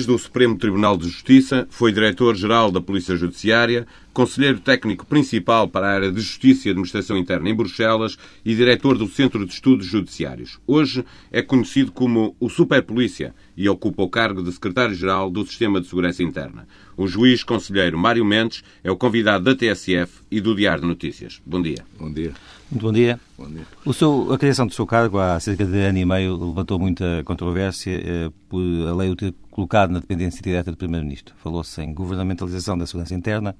Juiz do Supremo Tribunal de Justiça, foi diretor-geral da Polícia Judiciária, conselheiro técnico principal para a área de Justiça e Administração Interna em Bruxelas e diretor do Centro de Estudos Judiciários. Hoje é conhecido como o Superpolícia e ocupa o cargo de secretário-geral do Sistema de Segurança Interna. O juiz conselheiro Mário Mendes é o convidado da TSF e do Diário de Notícias. Bom dia. Bom dia. Muito bom dia. Bom dia. O seu, a criação do seu cargo há cerca de ano e meio levantou muita controvérsia eh, por a lei o ter colocado na dependência direta do Primeiro-Ministro. Falou-se em governamentalização da segurança interna.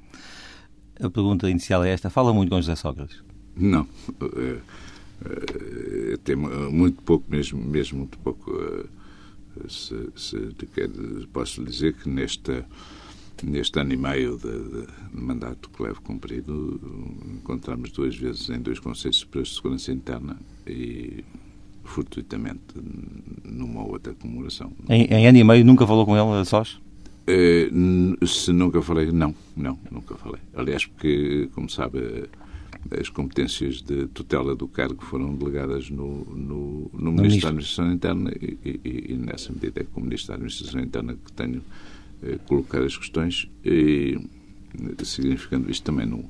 A pergunta inicial é esta. Fala muito com José Sócrates? Não. É, tem muito pouco, mesmo, mesmo muito pouco. Se, se quer, posso dizer que nesta neste ano e meio de, de, mandato que levo cumprido, encontramos duas vezes em dois Conselhos Superiores de Segurança Interna e fortuitamente numa outra comemoração. Em, em ano e meio nunca falou com ele a sós? Eh, se nunca falei, não, não, nunca falei. Aliás, porque, como sabe, as competências de tutela do cargo foram delegadas no, no, no Ministro da Administração Interna e, e, e, nessa medida é como Ministro da Administração Interna que tenho colocar as questões e, significando isto também não,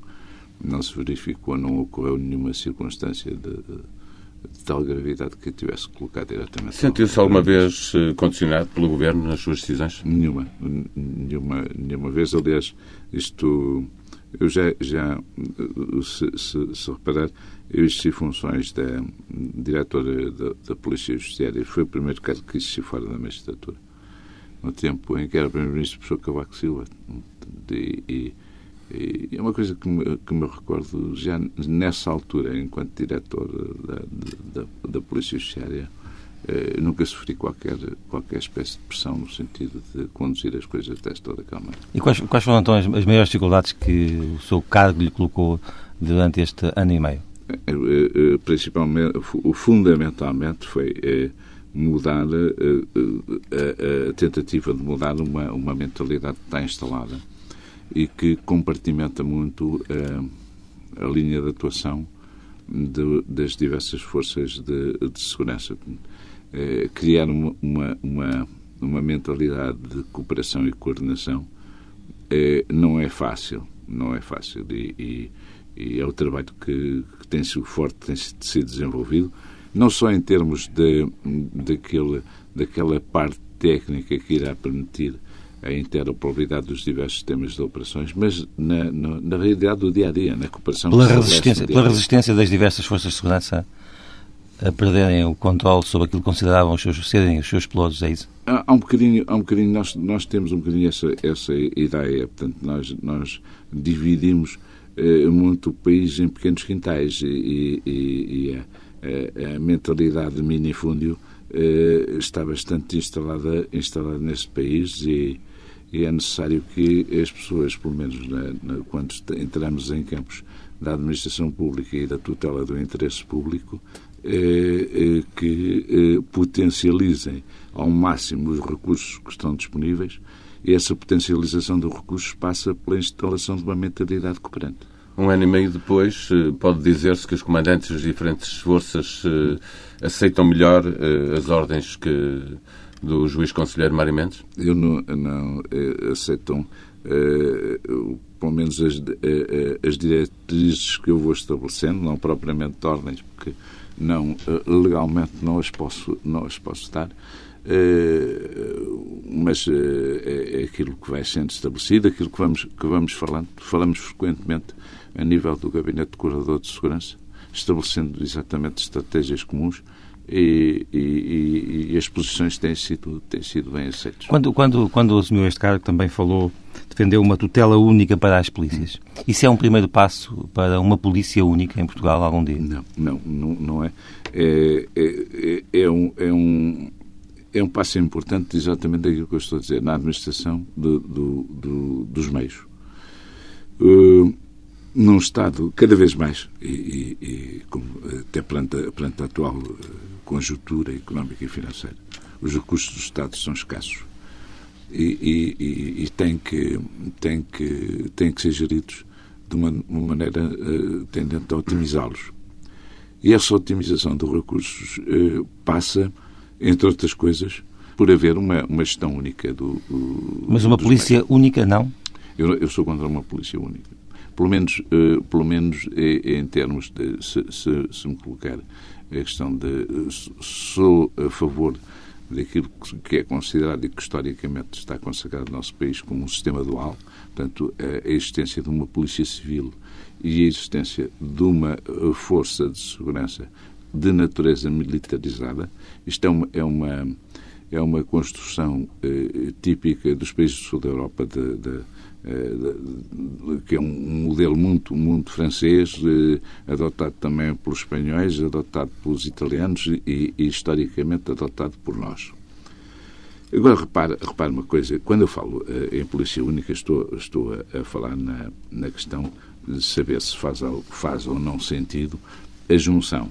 não se verificou, não ocorreu nenhuma circunstância de, de tal gravidade que tivesse que colocar diretamente. Sentiu-se alguma vez eh, condicionado pelo Governo nas suas decisões? Nenhuma. Nenhuma, nenhuma vez. Aliás, isto... Eu já, já se, se, se reparar, eu exerci funções da diretora da, da Polícia Judiciária. Foi o primeiro caso que exerci fora da magistratura no tempo em que era Primeiro-Ministro o professor Cavaco Silva. E, e, e, é uma coisa que me, que me recordo já nessa altura, enquanto diretor da, da, da Polícia Judiciária, eh, nunca sofri qualquer, qualquer espécie de pressão no sentido de conduzir as coisas desta da Câmara. E quais, quais foram então as, as maiores dificuldades que o seu cargo lhe colocou durante este ano e meio? Eh, eh, principalmente, fundamentalmente foi eh, mudar eh, eh, a, tentativa de mudar uma, uma mentalidade que está instalada e que compartimenta muito a, eh, a linha de atuação de, das diversas forças de, de segurança. É, criar uma, uma, uma, uma, mentalidade de cooperação e coordenação é, não é fácil, não é fácil e, e, e é o trabalho que, que, tem sido forte, tem sido desenvolvido não só em termos de, daquele, daquela parte técnica que irá permitir a interoperabilidade dos diversos sistemas de operações, mas na, na, na realidade do dia a dia, na cooperação. Pela resistência, pela resistência das diversas forças de segurança a perderem o controle sobre aquilo que consideravam os seus, serem os seus pilotos, é isso? Há, um bocadinho, há um bocadinho nós, nós temos um bocadinho essa, essa ideia, portanto, nós, nós dividimos eh, muito o país em pequenos quintais e, e, e a, a, mentalidade de minifúndio eh, está bastante instalada, instalada neste país e, e, é necessário que as pessoas, pelo menos na, na, quando entramos em campos da administração pública e da tutela do interesse público, eh, eh, que potencializem ao máximo os recursos que estão disponíveis e essa potencialização dos recursos passa pela instalação de uma mentalidade cooperante. Um ano e meio depois, eh, pode dizer-se que os comandantes das diferentes forças eh, aceitam melhor eh, as ordens que do juiz conselheiro Mário Mendes? Eu não, não aceitam, pelo menos as, as diretrizes que eu vou estabelecendo, não propriamente ordens, porque não, legalmente não as posso, não as posso dar, mas é, é aquilo que vai sendo estabelecido, aquilo que vamos, que vamos falando. Falamos frequentemente a nível do Gabinete de Curador de Segurança, estabelecendo exatamente estratégias comuns e, e, e, as posições têm sido, têm sido bem aceitas. Quando, quando, quando assumiu este cargo, também falou, defendeu uma tutela única para as polícias. Isso é um primeiro passo para uma polícia única em Portugal algum dia? Não, não, não, não é. É, é, é, um, é, um, é um passo importante exatamente aquilo que eu estou a dizer, na administração do, do, do, dos meios. Uh, num Estado cada vez mais, e, e, e como, até perante a, perante a atual eh, conjuntura económica e financeira, os recursos do Estado são escassos e, e, e têm, que, têm, que, têm que ser geridos de uma, uma maneira uh, tendente a otimizá-los. E essa otimização dos recursos uh, passa, entre outras coisas, por haver uma, uma gestão única do. Mas uma polícia única, não? Eu, eu, sou contra uma polícia única. Pelo menos, uh, pelo menos em, em termos de. Se, se, se, me colocar a questão de. Sou a favor daquilo que é considerado e que historicamente está consagrado no nosso país como um sistema dual, portanto, a existência de uma polícia civil e a existência de uma eh, força de segurança de natureza militarizada. Isto é uma, é uma, é uma construção eh, típica dos países do sul da Europa, de, eh, de, que é um modelo muito, muito francês, eh, adotado também pelos espanhóis, adotado pelos italianos e, e historicamente adotado por nós. Agora, repare, repare uma coisa, quando eu falo uh, em polícia única, estou, estou a, falar na, na questão de saber se faz, faz ou não sentido a junção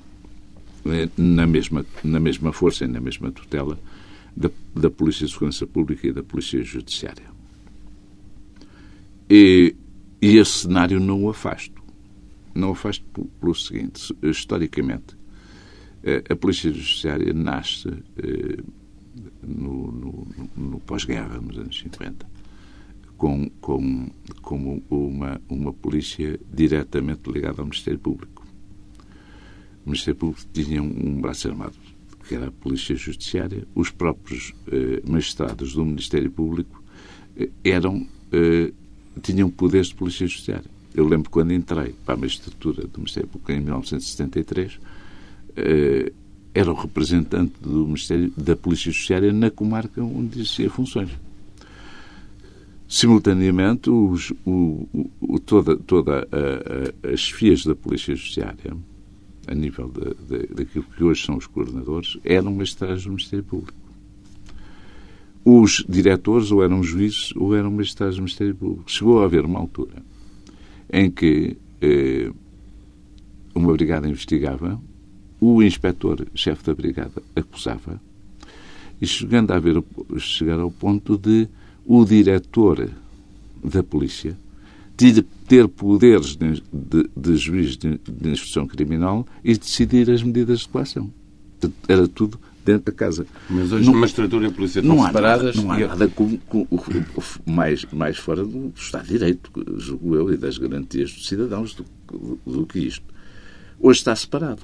na, mesma, na mesma força e na mesma tutela da, da Polícia de Segurança Pública e da Polícia Judiciária. E, e esse cenário não o afasto. Não o afasto pelo seguinte: historicamente, uh, a Polícia Judiciária nasce no, no, no pós-guerra, nos anos 50, com, com, como uma, uma polícia diretamente ligada ao Ministério Público. O Ministério Público tinha um braço armado, que era a Polícia Judiciária. Os próprios eh, magistrados do Ministério Público eh, eram, eh, tinham poderes de Polícia Judiciária. Eu lembro quando entrei para a magistratura do Ministério Público em 1973, eh, era o representante do Ministério da Polícia Judiciária na comarca onde exercia funções. Simultaneamente, os, o, o, toda, toda a, a, as chefias da Polícia Judiciária, a nível de, de, daquilo que hoje são os coordenadores, eram magistrados do Ministério Público. Os diretores ou eram juízes ou eram magistrados do Ministério Público. Chegou a haver uma altura em que eh, uma brigada investigava o inspetor-chefe da brigada acusava, e chegando a ver, chegar ao ponto de o diretor da polícia ter poderes de, de, de juiz de, de instrução criminal e decidir as medidas de coação. Era tudo dentro da casa. Mas hoje não, a magistratura e a polícia estão separadas. Nada, não há nada com, com, com, mais, mais fora do Estado de Direito, julgo eu, e das garantias dos cidadãos do, do que isto hoje está separado.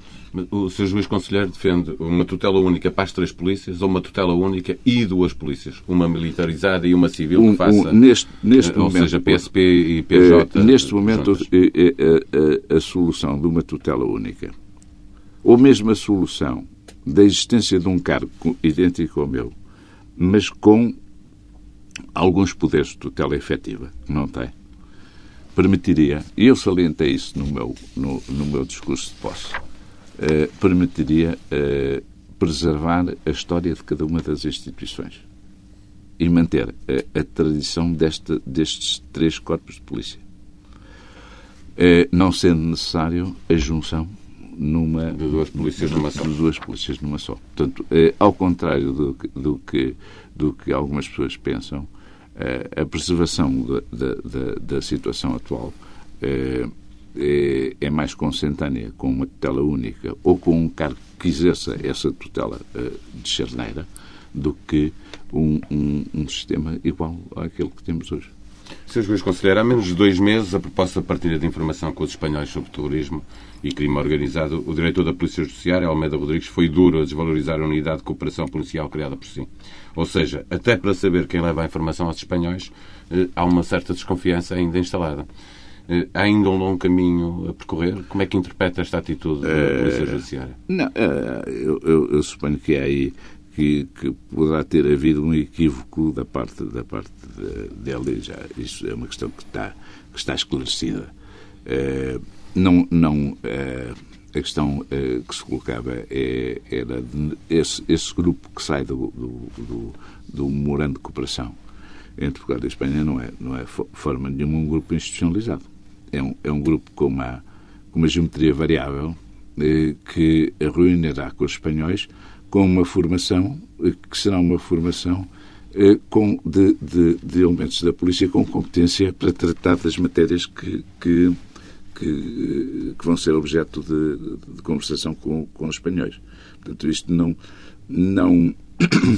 O Sr. Juiz Conselheiro defende uma tutela única para as três polícias ou uma tutela única e duas polícias? Uma militarizada e uma civil um, que faça... Um, neste, neste ou momento, seja, PSP e PJ... Uh, neste momento, a, a, a solução de uma tutela única ou mesmo a solução da existência de um cargo idêntico ao meu, mas com alguns poderes de tutela efetiva, não tem, permitiria, e eu salientei isso no meu, no, no meu discurso de posse, eh, permitiria eh, preservar a história de cada uma das instituições e manter a, a tradição deste, destes três corpos de polícia. Eh, não sendo necessário a junção numa de duas polícias numa só. De duas polícias numa só. Portanto, eh, ao contrário do, do, que, do que algumas pessoas pensam, a preservação da, da, da situação atual é, é, é, mais consentânea com uma tutela única ou com um cargo que exerça essa tutela uh, de charneira do que um, um, um, sistema igual àquele que temos hoje. Sr. Juiz Conselheiro, há menos de dois meses, a proposta de partilha de informação com os espanhóis sobre terrorismo e crime organizado, o diretor da Polícia Judiciária, Almeida Rodrigues, foi duro a desvalorizar a unidade de cooperação policial criada por si. Ou seja, até para saber quem leva a informação aos espanhóis, eh, há uma certa desconfiança ainda instalada. Eh, há ainda um longo caminho a percorrer. Como é que interpreta esta atitude da eh, Polícia Judiciária? Não, eu, eu, eu suponho que é aí que, que, poderá ter havido um equívoco da parte, da parte dele. Já, isso é uma questão que está, que está esclarecida. não, não, a questão uh, que se colocava é, era esse, esse, grupo que sai do, do, do, do de cooperação entre Portugal e Espanha não é, não é forma nenhuma um grupo institucionalizado. É um, é um grupo com uma, com uma geometria variável que reunirá com os espanhóis com uma formação eh, que será uma formação eh, com, de, de, de, elementos da polícia com competência para tratar das matérias que, que que, que vão ser objeto de, de conversação com, com os espanhóis. Portanto, isto não, não,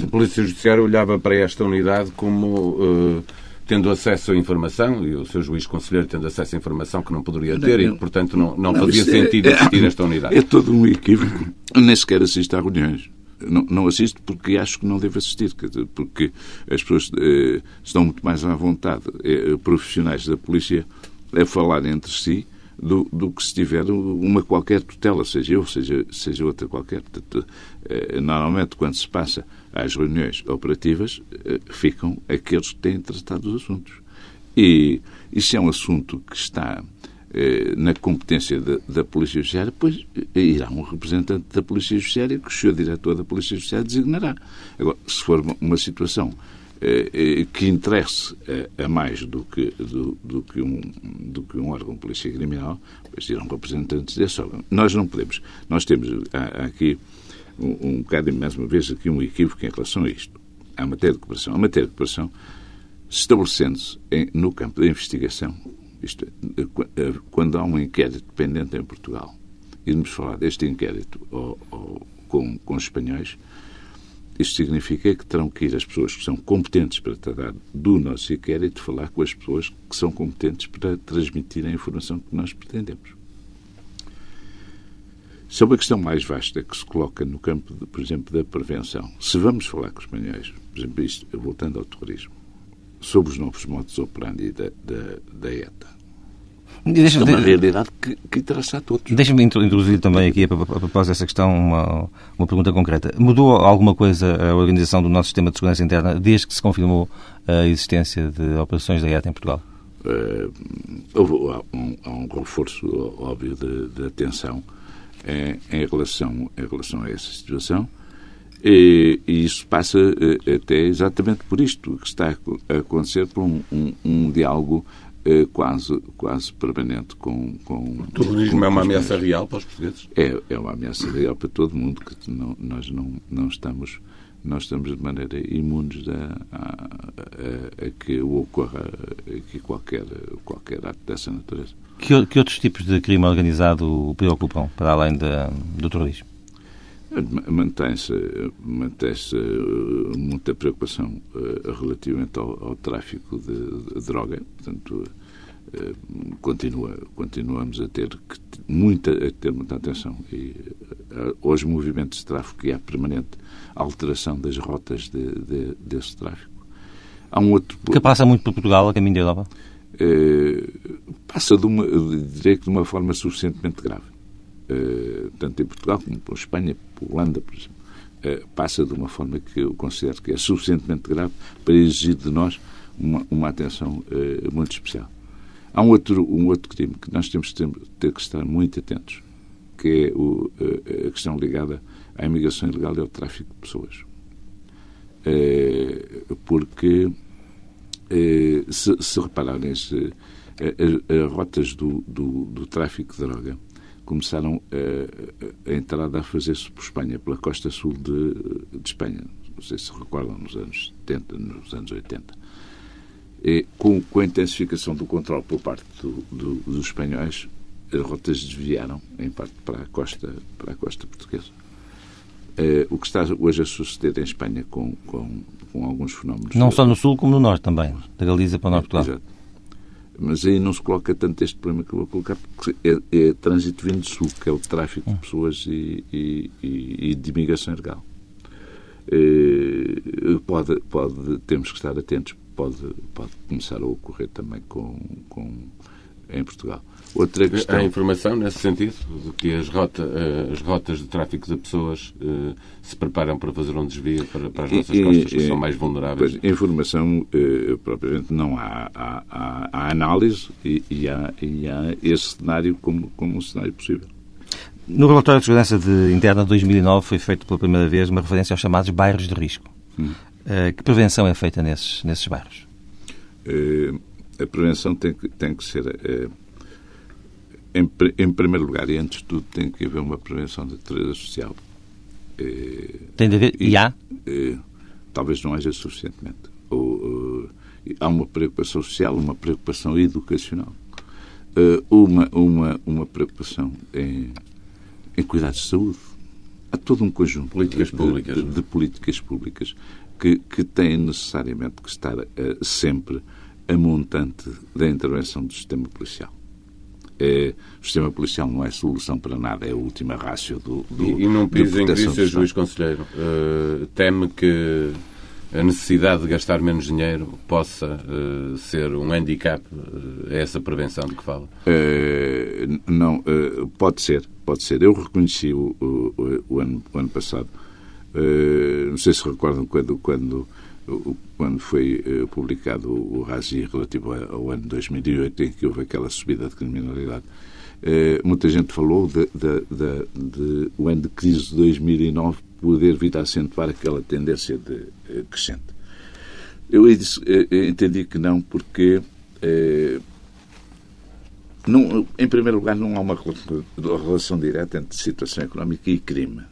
A Polícia Judiciária olhava para esta unidade como uh, tendo acesso à informação, e o seu juiz conselheiro tendo acesso à informação que não poderia ter, não, e que, portanto, não, não, não fazia é- sentido é, existir esta unidade. É todo um equívoco. Nem sequer assiste a reuniões. Não, não assisto porque acho que não devo assistir, porque as pessoas eh, estão muito mais à vontade, eh, profissionais da polícia, a falar entre si do, do que se tiver uma qualquer tutela, seja eu, seja, seja outra qualquer. Portanto, eh, normalmente, quando se passa às reuniões operativas, ficam aqueles que têm tratado os assuntos. E isso é um assunto que está na competência da, da, Polícia Judiciária, pois eh, irá um representante da Polícia Judiciária que o senhor diretor da Polícia Judiciária designará. Agora, se for uma situação eh, que interesse a mais do que, do, do, que um, do que um órgão de polícia criminal, pois irão representantes desse órgão. Nós não podemos. Nós temos há aqui um, um bocado, mais uma vez, aqui um equívoco em relação a isto. A matéria de cooperação. A matéria de cooperação, estabelecendo-se no campo da investigação, isto, é, eh, quando há um inquérito pendente em Portugal, irmos falar deste inquérito com, com os espanhóis, isto significa que terão que ir as pessoas que são competentes para tratar do nosso inquérito falar com as pessoas que são competentes para transmitir a informação que nós pretendemos. Isso é uma questão mais vasta que se coloca no campo, de, por exemplo, da prevenção. Se vamos falar com os espanhóis, por exemplo, isto, voltando ao terrorismo, sobre os novos modos operandi da, da, da ETA. Isto é uma realidade que, que interessa a todos. Deixa-me introduzir também aqui, a, propósito dessa questão, uma, uma pergunta concreta. Mudou alguma coisa a organização do nosso sistema de segurança interna desde que se confirmou a existência de operações da ETA em Portugal? Uh, houve, há, um, há um reforço óbvio de, atenção em, em, relação, em relação a essa situação. E, e, isso passa eh, até exatamente por isto, que está a acontecer por um, um, um diálogo eh, quase, quase permanente com, com O terrorismo com, é uma ameaça real para os portugueses? É, é uma ameaça real para todo mundo, que não, nós não, não estamos nós estamos de maneira imunes a, a, a, a que ocorra aqui qualquer, qualquer ato dessa natureza. Que, que outros tipos de crime organizado o preocupam, para além da, do terrorismo? Mantém-se mantém eh, muita preocupação uh, relativamente ao, ao tráfico de, de, droga. Portanto, uh, continua, continuamos a ter, que, muita, a ter muita atenção e, aos movimentos de tráfico e à permanente alteração das rotas de, de, desse tráfico. Há um outro... Que passa muito por Portugal, a caminho da Europa? passa de uma, diria que de uma forma suficientemente grave eh, tanto em Portugal como em Espanha, por Holanda, por exemplo, uh, passa de uma forma que eu considero que é suficientemente grave para exigir de nós uma, uma atenção uh, muito especial. Há um outro, um outro crime que nós temos que ter, que estar muito atentos, que é o, a questão ligada à imigração ilegal e ao tráfico de pessoas. porque, se, se repararem, as, as, rotas do, do, do tráfico de droga começaram a, a entrada a fazer-se por Espanha, pela costa sul de, de, Espanha. Não sei se recordam, nos anos 70, nos anos 80. E, com, com a intensificação do controle por parte do, do, dos espanhóis, as rotas desviaram, em parte, para a costa, para a costa portuguesa. Eh, o que está hoje a suceder em Espanha com, com, com alguns fenómenos. Não só no sul como no norte também, da Galiza para o norte de Portugal. Exato mas aí não se coloca tanto este problema que eu vou colocar, porque é, é trânsito vindo do sul, que é o tráfico de hum. pessoas e, e, e de imigração ilegal. Eh, pode, pode, temos que estar atentos, pode, pode começar a ocorrer também com, com, em Portugal. Outra questão... Há informação nesse sentido, de que as, rota, eh, as rotas de tráfico de pessoas eh, se preparam para fazer um desvio para, para as nossas e, costas, que e, são mais vulneráveis? Pois, informação, eh, propriamente, não há. Há, há, há análise e, e, há, e há esse cenário como, como um cenário possível. No relatório de segurança de interna de 2009 foi feito pela primeira vez uma referência aos chamados bairros de risco. Hum. Uh, que prevenção é feita nesses, nesses bairros? Uh, a prevenção tem que, tem que ser uh, em, em, primeiro lugar, e antes de tudo, tem que haver uma prevenção de natureza social. Eh, tem de haver? E, há? Eh, talvez não haja suficientemente. Ou, eh, há uma preocupação social, uma preocupação educacional, uma, uma, uma preocupação em, em cuidados de saúde. há todo um conjunto políticas de, públicas. De, de, políticas públicas que, que têm necessariamente que estar uh, sempre a montante da intervenção do sistema policial. É, o sistema policial não é solução para nada, é a última rácio do, do E, e num país em crise, Juiz Conselheiro, uh, teme que a necessidade de gastar menos dinheiro possa uh, ser um handicap uh, a essa prevenção de que fala? não, pode ser, pode ser. Eu reconheci o, o, o, ano, o ano, passado, não sei se recordam quando, quando quando foi uh, publicado o RASI relativo ao ano 2008, em que houve aquela subida de criminalidade, uh, muita gente falou de, o ano de crise de 2009 poder vir a acentuar aquela tendência de, uh, crescente. Eu entendi que não, porque, não, em primeiro lugar, não há uma relação direta entre situação económica e crime.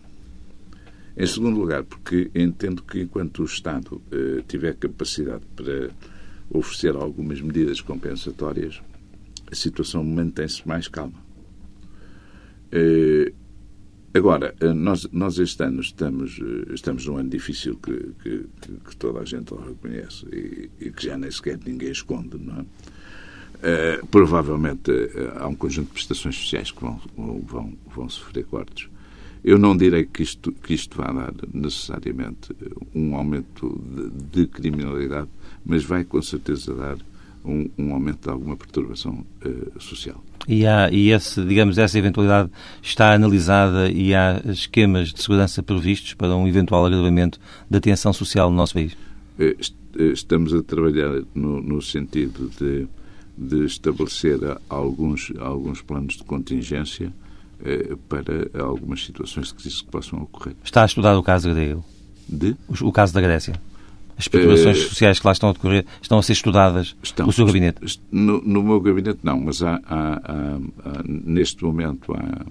Em segundo lugar, porque entendo que enquanto o Estado eh, tiver capacidade para oferecer algumas medidas compensatórias, a situação mantém-se mais calma. Eh, agora, eh, nós, nós este ano estamos, estamos num ano difícil que, que, que toda a gente reconhece e, e, que já nem sequer ninguém esconde, não é? Uh, provavelmente uh, há um conjunto de prestações sociais que vão, vão, vão sofrer cortes. Eu não direi que isto, que isto vá dar necessariamente um aumento de, de criminalidade, mas vai com certeza dar um, um aumento de alguma perturbação uh, social. E, há, e esse, digamos, essa eventualidade está analisada e há esquemas de segurança previstos para um eventual agravamento da tensão social no nosso país? Eh, eh, estamos a trabalhar no, no sentido de, de estabelecer alguns, alguns planos de contingência eh, para algumas situações crise que possam ocorrer. Está a estudar o caso grego? De? O, caso da Grécia? As perturbações uh, sociais que lá estão a decorrer estão a ser estudadas estão, no seu gabinete? No, no, meu gabinete não, mas há, há, há, neste momento há,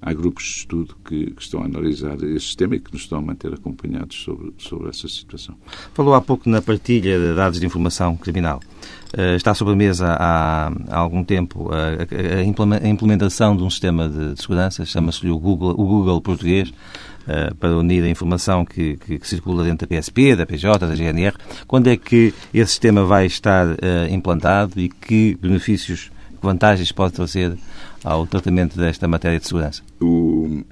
há grupos de estudo que, que, estão a analisar esse sistema e que nos estão a manter acompanhados sobre, sobre essa situação. Falou há pouco na partilha de dados de informação criminal. Uh, está sobre a mesa há, há algum tempo a, a, implementação de um sistema de, de segurança, chama-se-lhe o Google, o Google português, uh, para unir a informação que, que, que, circula dentro da PSP, da PJ, da GNR. Quando é que esse sistema vai estar implantado e que benefícios, que vantagens pode trazer ao tratamento desta matéria de segurança? O,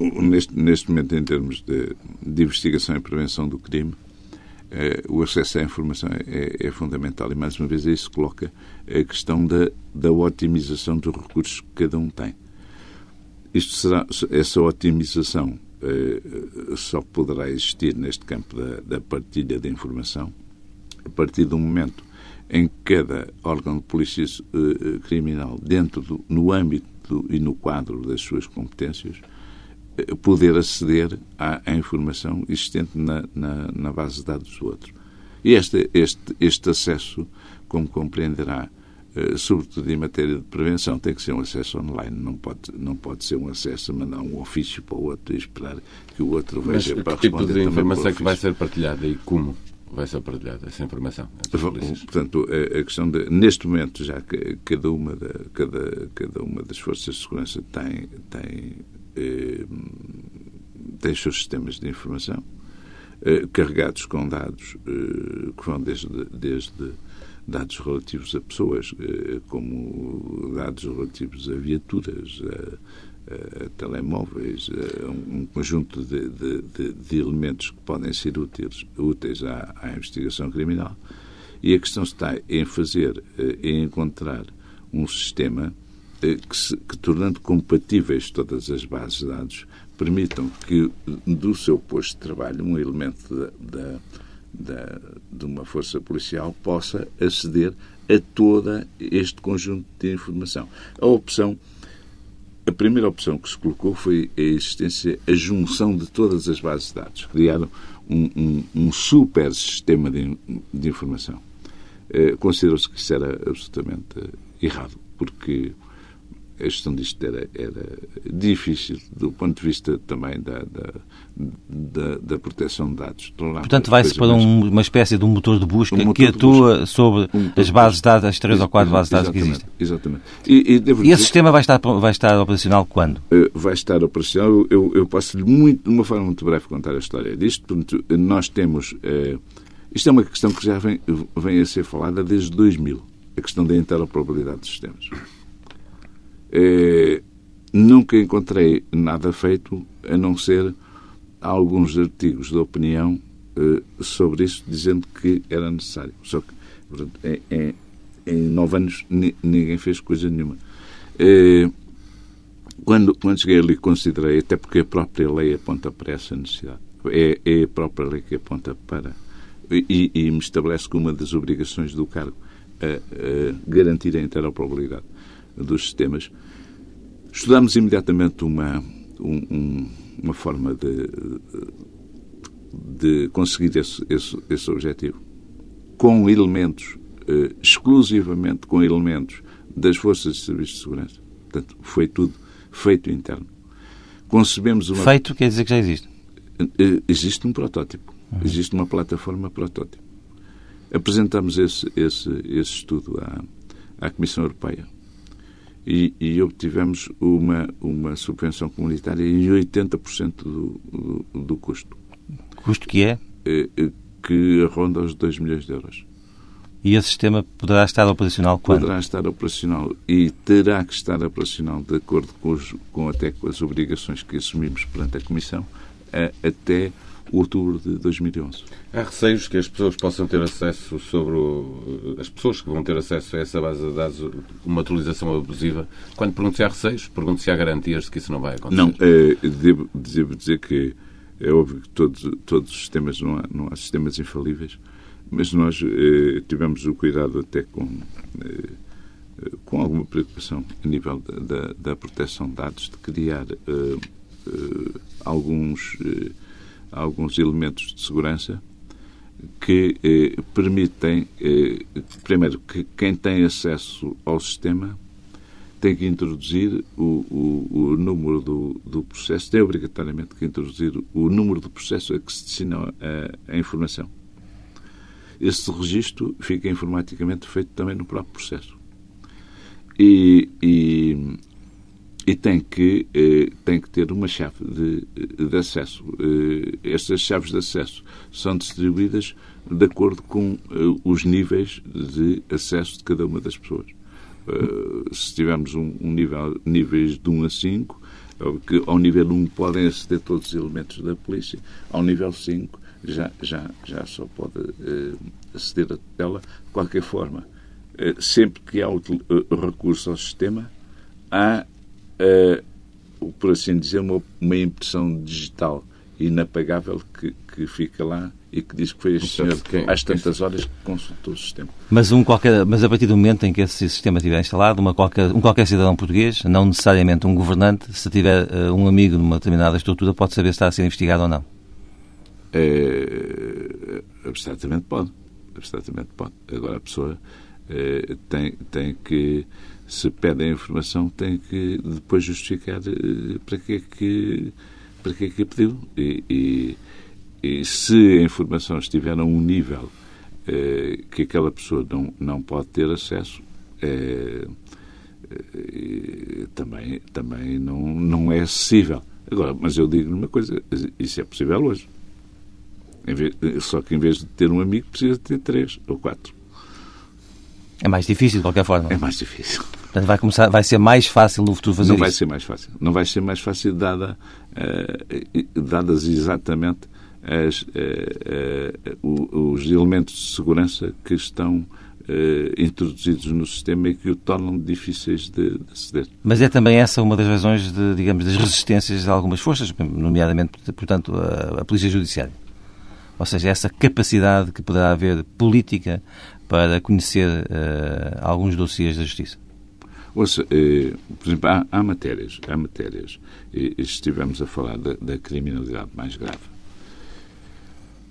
neste, neste momento, em termos de, de investigação e prevenção do crime, eh, o acesso à informação é, é, fundamental e, mais uma vez, isso coloca a questão da, da otimização dos recursos que cada um tem. Isto será, essa otimização eh, só poderá existir neste campo da, da partilha de informação a partir do momento em que cada órgão de polícia uh, criminal, dentro do, no âmbito do, e no quadro das suas competências, poder aceder à, à, informação existente na, na, na, base de dados do outro. E este, este, este acesso, como compreenderá, uh, sobretudo em matéria de prevenção, tem que ser um acesso online, não pode, não pode ser um acesso a mandar um ofício para o outro e esperar que o outro veja Mas para que tipo de informação é que vai ser partilhada e como? vai ser partilhada essa informação. Portanto, a, questão de, neste momento já cada uma, da, cada, cada uma das forças de segurança tem, tem, eh, tem os seus sistemas de informação eh, carregados com dados eh, que vão desde, desde dados relativos a pessoas, como dados relativos a viaturas, a, telemóveis, um conjunto de, de, de, de, elementos que podem ser úteis, úteis à, à, investigação criminal. E a questão está em fazer, em encontrar um sistema que, se, que, tornando compatíveis todas as bases de dados, permitam que, do seu posto de trabalho, um elemento da, da, de uma força policial possa aceder a todo este conjunto de informação. A opção a primeira opção que se colocou foi a existência, a junção de todas as bases de dados. Criaram um, um, um super sistema de, de informação. Eh, Considerou-se que isso era absolutamente errado, porque a gestão disto era, era difícil do ponto de vista também da, da, da, da proteção de dados. Portanto, vai-se para um, uma espécie de um motor de busca um motor que atua busca. sobre um as bases de dados, as três ou quatro bases de dados que existem. Exatamente. E, e, e esse dizer, sistema vai estar, vai estar operacional quando? Eh, vai estar operacional. Eu, eu posso-lhe, muito, de uma forma muito breve, contar a história disto. Portanto, nós temos. Eh, isto é uma questão que já vem, vem a ser falada desde 2000 a questão da interoperabilidade dos sistemas. É, nunca encontrei nada feito a não ser alguns artigos de opinião eh, sobre isso, dizendo que era necessário. Só que, portanto, em, em, em nove anos, ninguém fez coisa nenhuma. É, quando, quando cheguei ali, considerei, até porque a própria lei aponta para essa necessidade. É, é a própria lei que aponta para. E, e me estabelece como uma das obrigações do cargo a garantir a interoperabilidade dos sistemas. Estudamos imediatamente uma, um, uma forma de, de conseguir esse, esse, esse objetivo com elementos, eh, exclusivamente com elementos das forças de serviço de segurança. Portanto, foi tudo feito interno. Concebemos uma... Feito quer dizer que já existe? Eh, existe um protótipo. Uhum. Existe uma plataforma protótipo. Apresentamos esse, esse, esse estudo à, à Comissão Europeia e, e, obtivemos uma, uma subvenção comunitária em 80% do, do, do custo. Custo que é? é? Que ronda os 2 milhões de euros. E esse sistema poderá estar operacional quando? Poderá estar operacional e terá que estar operacional de acordo com, os, com até com as obrigações que assumimos perante a Comissão até outubro de 2011. Há receios que as pessoas possam ter acesso sobre o, as pessoas que vão ter acesso a essa base de dados, uma atualização abusiva. Quando pergunto se há receios, pergunto se há garantias de que isso não vai acontecer. Não, é, devo, devo dizer que é óbvio que todos, todos os sistemas, não há, não há sistemas infalíveis, mas nós eh, tivemos o cuidado até com, eh, com alguma preocupação a nível da, da, da proteção de dados, de criar alguns alguns elementos de segurança que eh, permitem, eh, primeiro, que quem tem acesso ao sistema tem que introduzir o, o, o número do, do, processo, tem obrigatoriamente que introduzir o número do processo a que se destina a, a informação. Esse registro fica informaticamente feito também no próprio processo. E, e, e tem que, eh, tem que ter uma chave de, de acesso. Eh, estas chaves de acesso são distribuídas de acordo com eh, os níveis de acesso de cada uma das pessoas. Se tivermos um, um, nível, níveis de 1 a 5, que ao nível 1 podem aceder todos os elementos da polícia, ao nível 5 já, já, já só pode aceder a ela de qualquer forma. Sempre que há o recurso ao sistema, há uh, por assim dizer, uma, uma impressão digital inapagável que, que fica lá e que diz que foi este senhor que, às tantas horas que consultou o sistema. Mas, um qualquer, mas a partir do momento em que esse sistema estiver instalado, uma qualquer, um qualquer cidadão português, não necessariamente um governante, se tiver uh, um amigo numa determinada estrutura, pode saber se está a ser investigado ou não? É, abstratamente pode. Abstratamente pode. Agora a pessoa é, tem, tem que se pede a informação, tem que depois justificar eh, para que é que, para que, é que pediu. E, e, e, se a informação estiver a um nível eh, que aquela pessoa não, não pode ter acesso, eh, eh também, também não, não é acessível. Agora, mas eu digo uma coisa, isso é possível hoje. Vez, só que em vez de ter um amigo, precisa ter três ou quatro. É mais difícil, de qualquer forma. É mais difícil. Portanto, vai, começar, vai ser mais fácil no futuro fazer Não isso? Não vai ser mais fácil. Não vai ser mais fácil dada, uh, dadas exatamente as, uh, uh, os elementos de segurança que estão introduzidos no sistema e que o tornam difíceis de, de, aceder. Mas é também essa uma das razões, de, digamos, das resistências de algumas forças, nomeadamente, portanto, a, a Polícia Judiciária. Ou seja, essa capacidade que poderá haver política para conhecer alguns dossiês da Justiça. Ouça, eh, por exemplo, há, há, matérias, há matérias, e, estivemos a falar da, da criminalidade mais grave.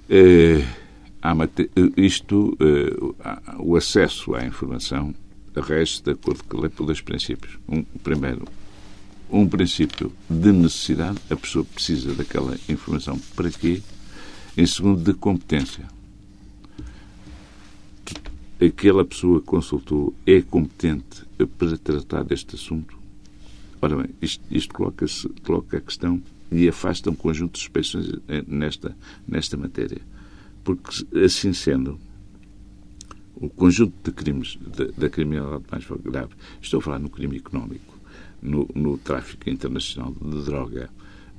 Eh, há isto, eh, o acesso à informação rege de acordo com a lei por dois princípios. Um, primeiro, um princípio de necessidade, a pessoa precisa daquela informação para quê? Em segundo, de competência. Aquela pessoa que consultou é competente para tratar deste assunto? Ora bem, isto, isto coloca, coloca a questão e afasta um conjunto de suspeições eh, nesta, nesta matéria. Porque, assim sendo, o conjunto de crimes da, da criminalidade mais grave, estou a falar no crime económico, no, no tráfico internacional de droga,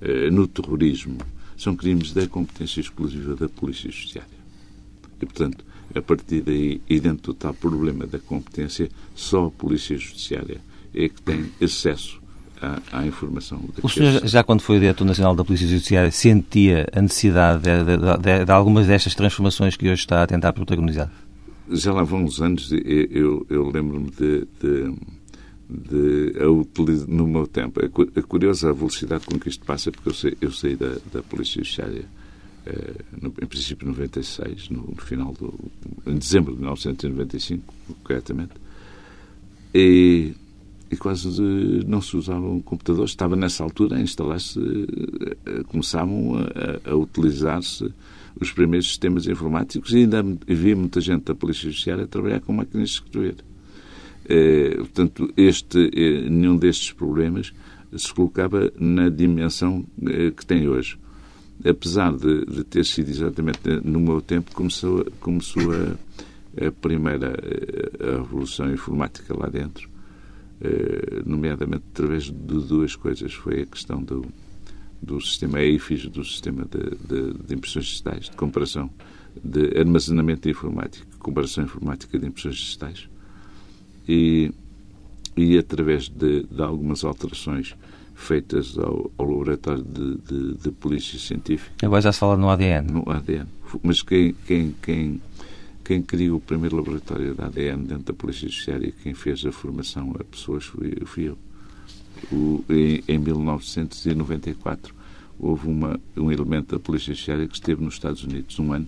eh, no terrorismo, são crimes da competência exclusiva da Polícia Judiciária. E, portanto, a partir daí, e dentro do tal problema da competência, só a Polícia Judiciária é que tem acesso à, à informação. O senhor, já quando foi diretor nacional da Polícia Judiciária, sentia a necessidade de, de, de, de algumas destas transformações que hoje está a tentar protagonizar? Já lá vão uns anos, eu, eu lembro-me de, de, de, a utilizar, no meu tempo. É curiosa a velocidade com que isto passa, porque eu, sei, eu saí da, da Polícia Judiciária no, em princípio 96, no, final do em dezembro de 1995, corretamente, e e quase não se usavam computadores. Estava nessa altura a instalar-se, eh, começavam a, a utilizar-se os primeiros sistemas informáticos e ainda havia muita gente da Polícia Judiciária a trabalhar com máquinas de escrever. Eh, portanto, este, eh, nenhum destes problemas se colocava na dimensão que tem hoje. Apesar de, de, ter sido exatamente no meu tempo, começou, começou a, a primeira a revolução informática lá dentro eh, nomeadamente através de duas coisas. Foi a questão do, do sistema EIFIS, do sistema de, de, de, impressões digitais, de comparação, de armazenamento informático, comparação informática de impressões digitais, e, e através de, de algumas alterações feitas ao, ao laboratório de, de, de, polícia científica. Agora já se fala no ADN. No ADN. Mas quem, quem, quem quem criou o primeiro laboratório de ADN dentro da Polícia Judiciária, quem fez a formação a pessoas fui, fui eu. O, em, em 1994 houve uma, um elemento da Polícia Judiciária que esteve nos Estados Unidos um ano.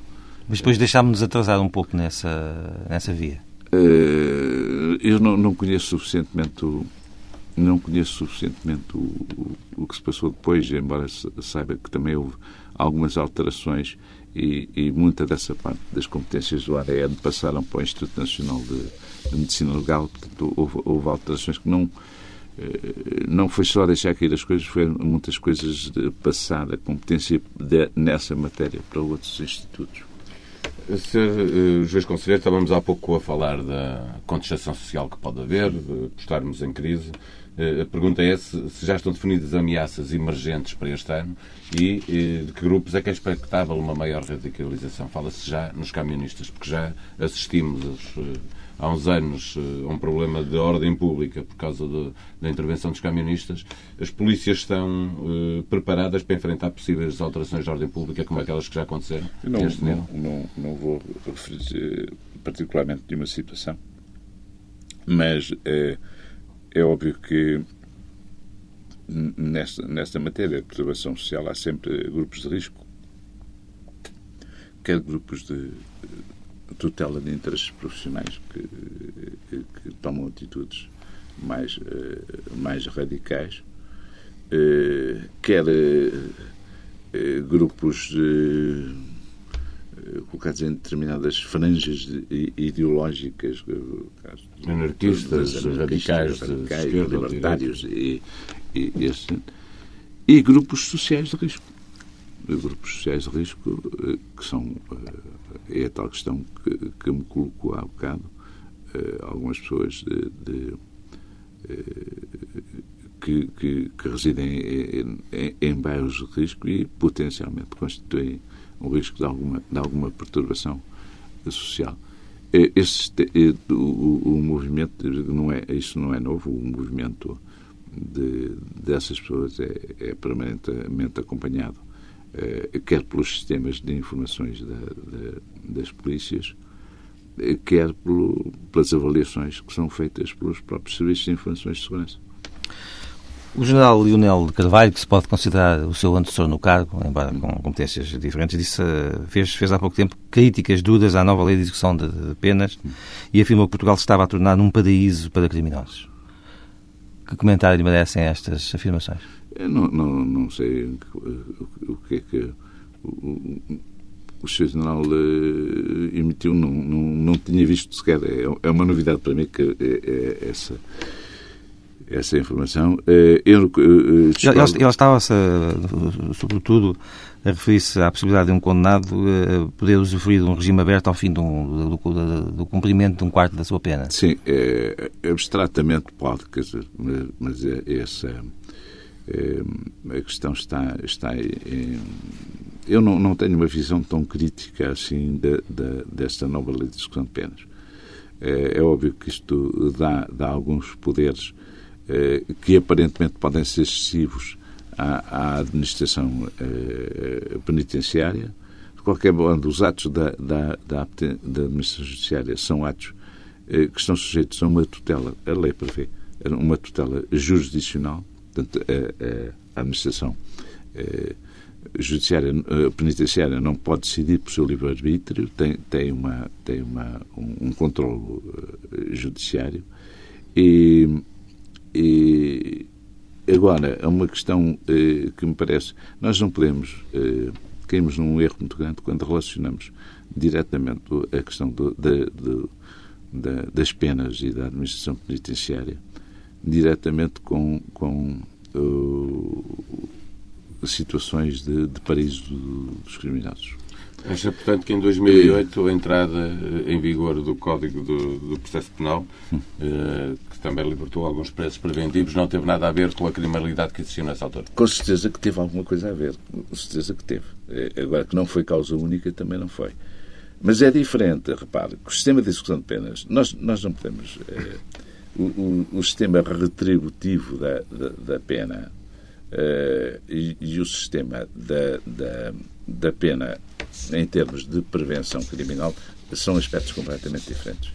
Mas depois deixámos-nos atrasar um pouco nessa, nessa via. Uh, eu não, não conheço suficientemente o, não conheço suficientemente o, o, o, que se passou depois, embora saiba que também houve algumas alterações e, e, muita dessa parte das competências do ADN passaram para o Instituto Nacional de, de Medicina Legal, portanto houve, houve, alterações que não eh, não foi só deixar cair as coisas, foi muitas coisas de passar a competência de, nessa matéria para outros institutos. Sr. Juiz Conselheiro, estávamos há pouco a falar da contestação social que pode haver, de estarmos em crise. Eh, a pergunta é se, se, já estão definidas ameaças emergentes para este ano e, e de que grupos é que é expectável uma maior radicalização. Fala-se já nos camionistas, porque já assistimos eh, há uns anos eh, a um problema de ordem pública por causa de, da intervenção dos camionistas. As polícias estão uh, preparadas para enfrentar possíveis alterações de ordem pública como aquelas que já aconteceram? não, não, não, não, vou referir particularmente de uma situação, mas é óbvio que nesta, nesta matéria de preservação social há sempre grupos de risco, quer grupos de tutela de interesses profissionais que, que, que tomam atitudes mais, eh, mais radicais, eh, quer eh, grupos de colocados em determinadas franjas ideológicas, anarquistas, radicais, radicais esquerda, libertários e, e, e, e, grupos sociais de risco. Grupos sociais de risco eh, que são eh, é a tal questão que, que me colocou há bocado eh, algumas pessoas de, de que, que, que, residem em, em, em bairros de risco e potencialmente constituem um risco de alguma, de alguma perturbação social. Este, o, o, movimento, não é, isso não é novo, o movimento de, dessas pessoas é, é permanentemente acompanhado, é, quer pelos sistemas de informações da, da, das polícias, eh, quer pelo, pelas avaliações que são feitas pelos próprios serviços de informações de segurança. O general Lionel de Carvalho, que se pode considerar o seu antecessor no cargo, embora com competências diferentes, disse, fez, fez há pouco tempo críticas duras à nova lei de execução de, de penas e afirmou que Portugal se estava a tornar num paraíso para criminosos. Que comentário lhe merecem estas afirmações? Eu não, não, não sei o que é que o, o. General uh, emitiu, não, não, não tinha visto sequer. É, é uma novidade para mim que é, é essa essa informação. Eu, uh, ele, ele estava-se, sobretudo, a referir-se à possibilidade de um condenado uh, poder usufruir de um regime aberto ao fim do, do, do, do cumprimento de um quarto da sua pena. Sim, é, abstratamente pode, quer dizer, mas, mas é, essa é, a questão está, está em, eu não, não tenho uma visão tão crítica assim de, de, desta nova lei de discussão de penas. É, óbvio que isto dá, dá alguns poderes eh, que aparentemente podem ser excessivos à, à administração eh, penitenciária. De qualquer modo, os atos da, da, da, da administração judiciária são atos eh, que estão sujeitos a uma tutela, a lei prevê, uma tutela jurisdicional, portanto, a, a administração judiciária penitenciária não pode decidir por seu livre-arbítrio, tem, tem, uma, tem uma, um, um controle judiciário e, e agora, é uma questão que me parece. Nós não podemos. caímos num erro muito grande quando relacionamos diretamente a questão do, das penas e da administração penitenciária diretamente com, com uh, situações de, de paraíso dos criminosos. Acha, portanto, que em 2008 a entrada em vigor do Código do, do Processo Penal, eh, que também libertou alguns preços preventivos, não teve nada a ver com a criminalidade que existiu nessa altura? Com certeza que teve alguma coisa a ver. Com certeza que teve. Eh, agora, que não foi causa única, também não foi. Mas é diferente, repare, o sistema de execução de penas, nós, nós não podemos. Eh, o, o, o, sistema retributivo da, da, da pena eh, e, e, o sistema da, da, da pena em termos de prevenção criminal são aspectos completamente diferentes.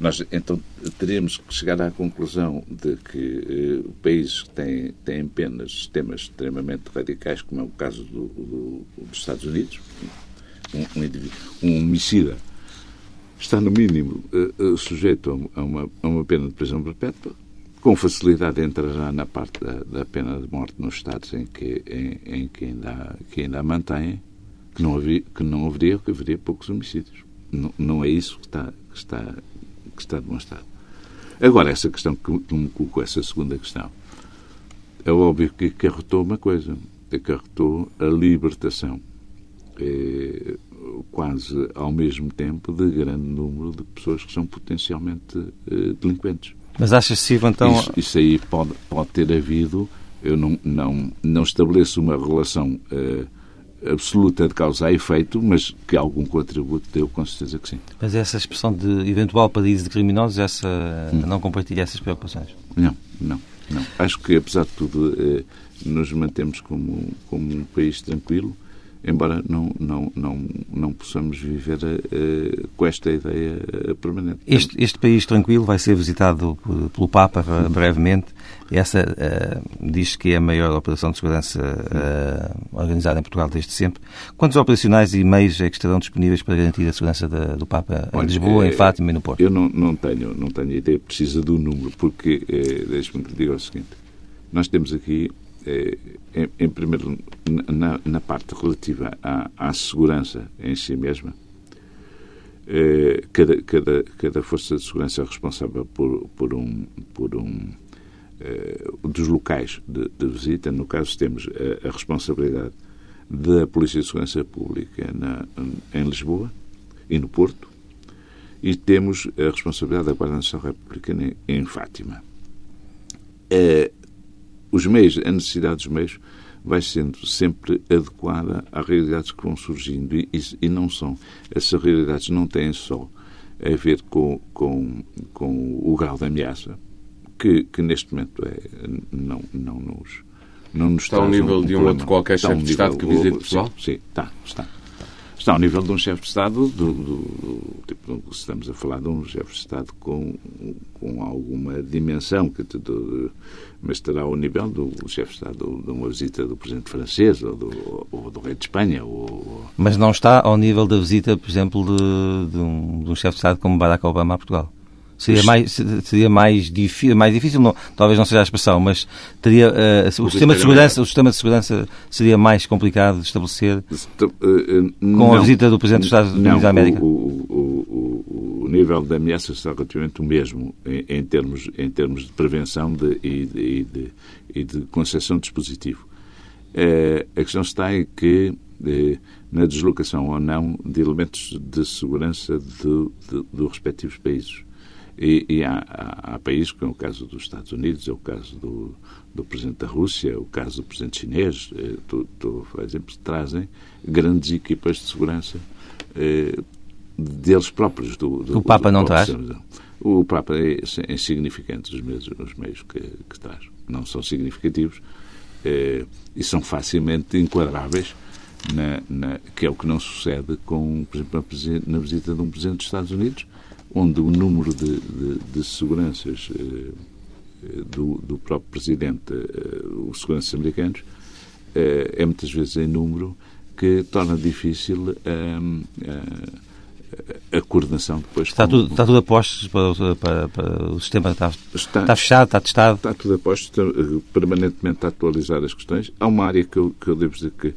Nós, então, teremos que chegar à conclusão de que eh, países que têm, têm penas, sistemas extremamente radicais, como é o caso do, do, dos Estados Unidos, um, um, homicida está, no mínimo, eh, sujeito a uma, a uma pena de prisão perpétua, com facilidade entrará na parte da, da, pena de morte nos Estados em que, em, em que, ainda, que ainda a mantém, que não, que não haveria, que haveria poucos homicídios. Não, não é isso que está, que, está, que está demonstrado. Agora, essa questão que, me colocou, essa segunda questão, é óbvio que acarretou uma coisa, acarretou a libertação, é, quase ao mesmo tempo, de grande número de pessoas que são potencialmente é, delinquentes. Mas acha excessivo, então... Isso, isso, aí pode, pode ter havido, eu não, não, não estabeleço uma relação uh, absoluta de causa a efeito, mas que algum contributo deu, com certeza que sim. Mas essa expressão de eventual paraíso de criminosos, essa, hum. não compartilha essas preocupações? Não, não, não. Acho que, apesar de tudo, uh, nos mantemos como, como um país tranquilo, embora não, não, não, não possamos viver uh, com esta ideia uh, permanente. Este, este país tranquilo vai ser visitado pelo Papa brevemente. Essa uh, diz que é a maior operação de segurança organizada em Portugal desde sempre. Quantos operacionais e meios é que estarão disponíveis para garantir a segurança da, do Papa em Olha, Lisboa, em Fátima e no Porto? Eu não, não, tenho, não tenho ideia precisa do número, porque, deixe-me que lhe diga o seguinte, nós temos aqui em, em primeiro, na, na, parte relativa à, à, segurança em si mesma, eh, cada, cada, cada força de segurança é responsável por, por um, por um eh, dos locais de, de, visita. No caso, temos a, a, responsabilidade da Polícia de Segurança Pública na, em Lisboa e no Porto, e temos a responsabilidade da Guarda Nacional Republicana em, Fátima. Eh, os meios, a necessidade dos meios vai sendo sempre adequada às realidades que vão surgindo e, e não são. Essas realidades não têm só a ver com, com, com o grau de ameaça, que, que neste momento é, não, não nos. Não nos está ao nível um, de um outro qualquer chefe um de Estado que visite Portugal? Sim, sim está, está. está ao nível de um chefe de Estado, do, do, do, tipo, estamos a falar de um chefe de Estado com, com alguma dimensão, que, do, mas estará ao nível do chefe de Estado de uma visita do presidente francês ou do, ou do rei de Espanha. Ou... Mas não está ao nível da visita, por exemplo, de, de um, de um chefe de Estado como Barack Obama a Portugal? Seria mais, seria mais difícil, mais difícil não, talvez não seja a expressão, mas teria, uh, o, sistema de segurança, o sistema de segurança seria mais complicado de estabelecer uh, com não, a visita do Presidente dos Estados Unidos da América? O, nível de ameaça está relativamente o mesmo em, termos, em termos de prevenção e, de, e, de, concessão de dispositivo. A questão está em que na deslocação ou não de elementos de segurança dos respectivos países. E, e há, há, há, países, como é o caso dos Estados Unidos, é o caso do, do Presidente da Rússia, é o caso do Presidente chinês, eh, tu, tu, por exemplo, trazem grandes equipas de segurança eh, deles próprios. Do, do o Papa do, não traz? O Papa é, é insignificante os meios, os meios que, que traz. Não são significativos eh, e são facilmente enquadráveis na, na, que é o que não sucede com, por exemplo, na, visita de um Presidente dos Estados Unidos, onde o número de, de, de seguranças eh, do, do, próprio Presidente, eh, os seguranças americanos, eh, é muitas vezes em número que torna difícil a, a coordenação depois. Está, com, tudo, está tudo a postos para, para, para, o sistema, está, está, está, fechado, está testado? Está tudo a postos, permanentemente a atualizar as questões. Há uma área que eu, que eu devo dizer que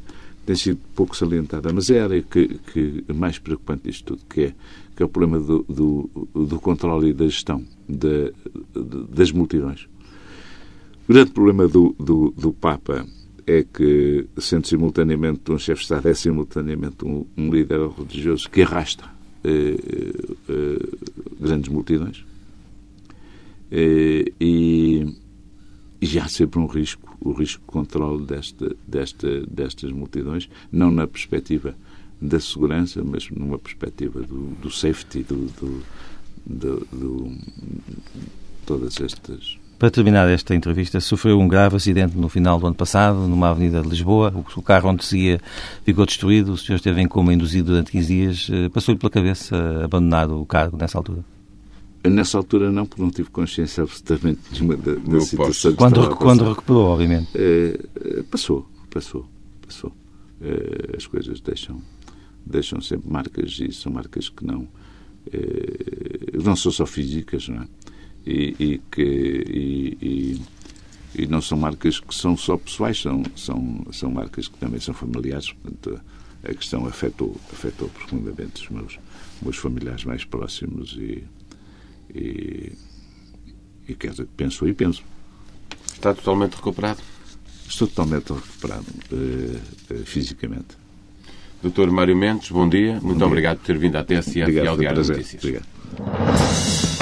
tem sido pouco salientada, mas é a área que, que mais preocupante disto tudo, que é, que é o problema do, do, do controle e da gestão de, de, das multidões. O grande problema do, do, do Papa é que, sendo simultaneamente um chefe de Estado, é simultaneamente um, um líder religioso que arrasta eh, eh, grandes multidões. Eh, e, e há sempre um risco o risco de controle desta, desta, destas multidões, não na perspectiva da segurança, mas numa perspectiva do, do safety, do, do, do, do todas estas para terminar esta entrevista, sofreu um grave acidente no final do ano passado, numa avenida de Lisboa. O carro onde seguia ficou destruído. O senhor esteve em coma induzido durante 15 dias. Eh, passou-lhe pela cabeça abandonar o cargo nessa altura? Nessa altura não, porque não tive consciência absolutamente nenhuma da, da situação. Quando, quando recuperou, obviamente. É, passou, passou, passou. É, as coisas deixam, deixam sempre marcas e são marcas que não, é, não são só físicas, não é? E, e que e, e, e, não são marcas que são só pessoais, são, são, são marcas que também são familiares. Portanto, a questão afetou, afetou profundamente os meus, meus familiares mais próximos e e, e quer dizer, penso e penso. Está totalmente recuperado? Estou totalmente recuperado uh, fisicamente. Doutor Mário Mendes, bom dia. Muito bom dia. obrigado por ter vindo à TSF obrigado, e ao Diário Notícias. Obrigado.